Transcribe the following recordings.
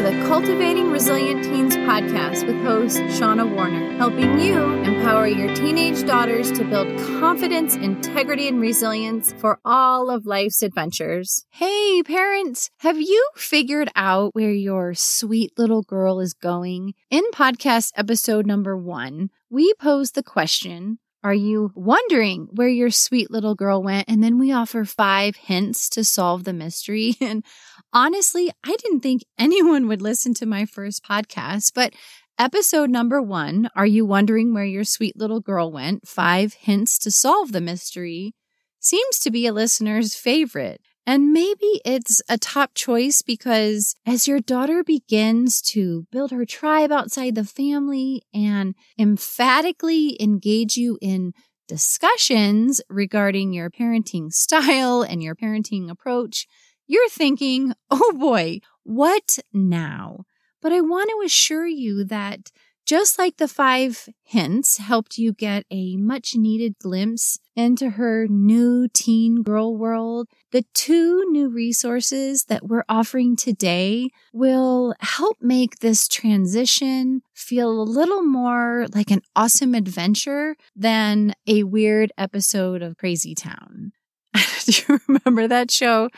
to the Cultivating Resilient Teens podcast with host Shauna Warner, helping you empower your teenage daughters to build confidence, integrity, and resilience for all of life's adventures. Hey, parents, have you figured out where your sweet little girl is going? In podcast episode number one, we pose the question are you wondering where your sweet little girl went? And then we offer five hints to solve the mystery. And honestly, I didn't think anyone would listen to my first podcast, but episode number one, Are You Wondering Where Your Sweet Little Girl Went? Five Hints to Solve the Mystery, seems to be a listener's favorite. And maybe it's a top choice because as your daughter begins to build her tribe outside the family and emphatically engage you in discussions regarding your parenting style and your parenting approach, you're thinking, oh boy, what now? But I want to assure you that just like the five hints helped you get a much needed glimpse into her new teen girl world, the two new resources that we're offering today will help make this transition feel a little more like an awesome adventure than a weird episode of Crazy Town. Do you remember that show?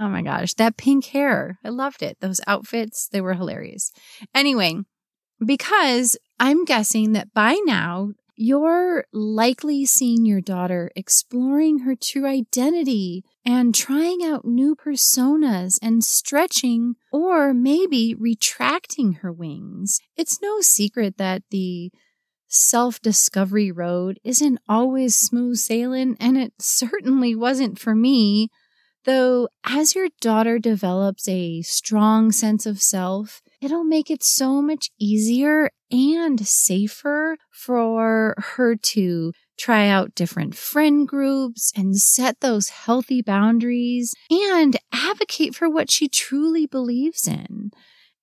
Oh my gosh, that pink hair. I loved it. Those outfits, they were hilarious. Anyway, because I'm guessing that by now you're likely seeing your daughter exploring her true identity and trying out new personas and stretching or maybe retracting her wings. It's no secret that the self discovery road isn't always smooth sailing, and it certainly wasn't for me. Though, as your daughter develops a strong sense of self, it'll make it so much easier and safer for her to try out different friend groups and set those healthy boundaries and advocate for what she truly believes in.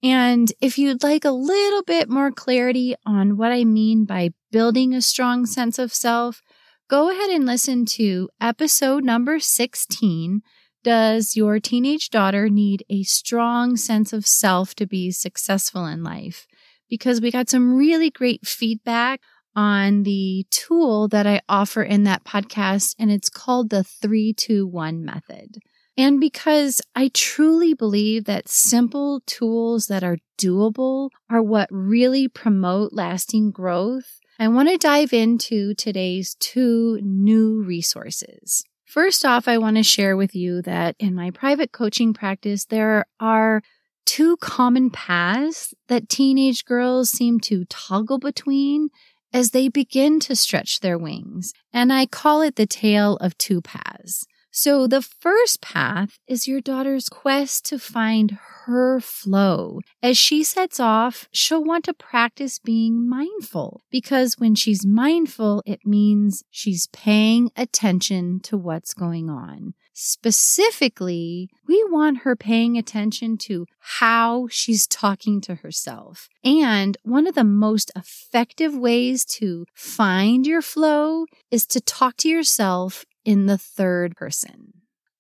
And if you'd like a little bit more clarity on what I mean by building a strong sense of self, go ahead and listen to episode number 16 does your teenage daughter need a strong sense of self to be successful in life? Because we got some really great feedback on the tool that I offer in that podcast, and it's called the 321 method. And because I truly believe that simple tools that are doable are what really promote lasting growth, I want to dive into today's two new resources. First off, I want to share with you that in my private coaching practice, there are two common paths that teenage girls seem to toggle between as they begin to stretch their wings. And I call it the tale of two paths. So the first path is your daughter's quest to find her flow. As she sets off, she'll want to practice being mindful because when she's mindful, it means she's paying attention to what's going on. Specifically, we want her paying attention to how she's talking to herself. And one of the most effective ways to find your flow is to talk to yourself in the third person.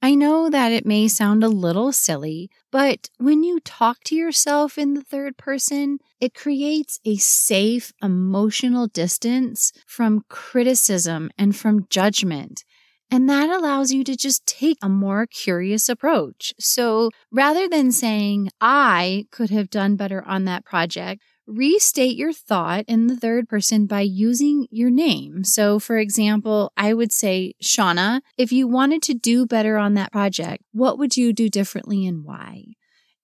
I know that it may sound a little silly, but when you talk to yourself in the third person, it creates a safe emotional distance from criticism and from judgment. And that allows you to just take a more curious approach. So rather than saying, I could have done better on that project, restate your thought in the third person by using your name. So, for example, I would say, Shauna, if you wanted to do better on that project, what would you do differently and why?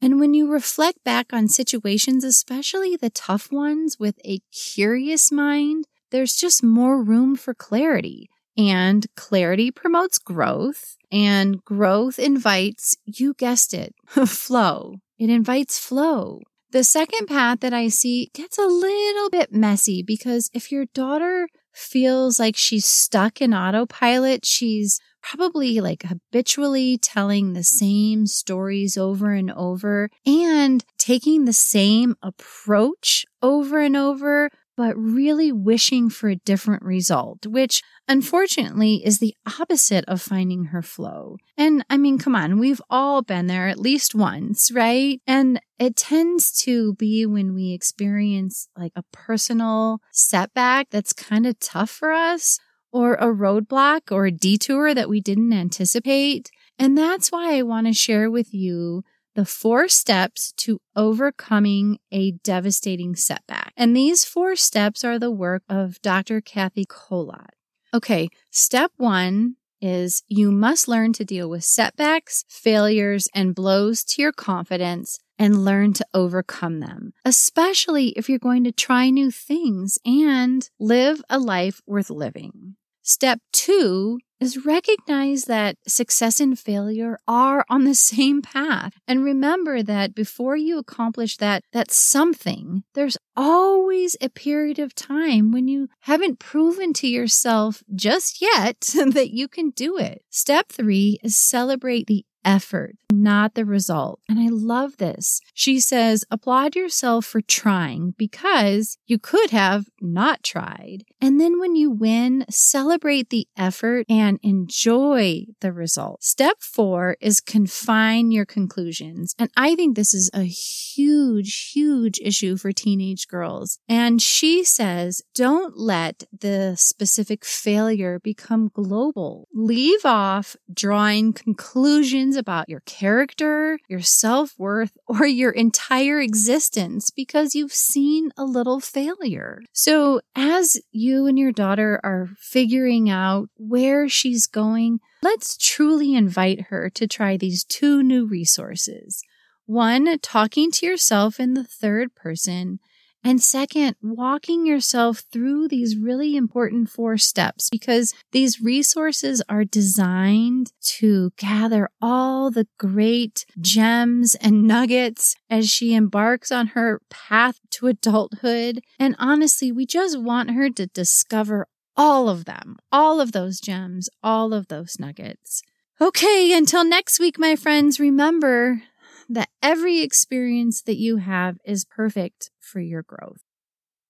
And when you reflect back on situations, especially the tough ones, with a curious mind, there's just more room for clarity. And clarity promotes growth, and growth invites, you guessed it, flow. It invites flow. The second path that I see gets a little bit messy because if your daughter feels like she's stuck in autopilot, she's probably like habitually telling the same stories over and over and taking the same approach over and over but really wishing for a different result, which unfortunately is the opposite of finding her flow. And I mean, come on, we've all been there at least once, right? And it tends to be when we experience like a personal setback that's kind of tough for us or a roadblock or a detour that we didn't anticipate. And that's why I want to share with you the four steps to overcoming a devastating setback. And these four steps are the work of Dr. Kathy Kolot. Okay, step one is you must learn to deal with setbacks, failures, and blows to your confidence and learn to overcome them, especially if you're going to try new things and live a life worth living. Step two is recognize that success and failure are on the same path. And remember that before you accomplish that, that something, there's always a period of time when you haven't proven to yourself just yet that you can do it. Step three is celebrate the effort, not the result. And I love this. She says, applaud yourself for trying because you could have not tried. And then when you win, celebrate the effort and enjoy the result. Step four is confine your conclusions. And I think this is a huge, huge issue for teenage girls. And she says, don't let the specific failure become global. Leave off drawing conclusions about your character, your self worth, or your entire existence because you've seen a little failure. So, as you and your daughter are figuring out where she's going, let's truly invite her to try these two new resources. One, talking to yourself in the third person, and second, walking yourself through these really important four steps because these resources are designed to gather all the great gems and nuggets as she embarks on her path to adulthood. And honestly, we just want her to discover all of them, all of those gems, all of those nuggets. Okay, until next week, my friends, remember that every experience that you have is perfect for your growth.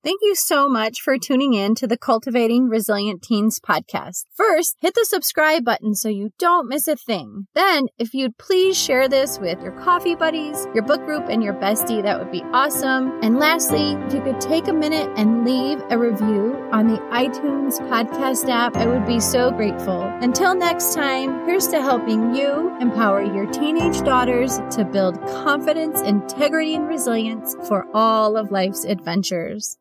Thank you so much for tuning in to the Cultivating Resilient Teens podcast. First, hit the subscribe button so you don't miss a thing. Then, if you'd please share this with your coffee buddies, your book group, and your bestie, that would be awesome. And lastly, if you could take a minute and leave a review on the iTunes podcast app, I would be so grateful. Until next time, here's to helping you empower your teenage daughters to build confidence, integrity, and resilience for all of life's adventures.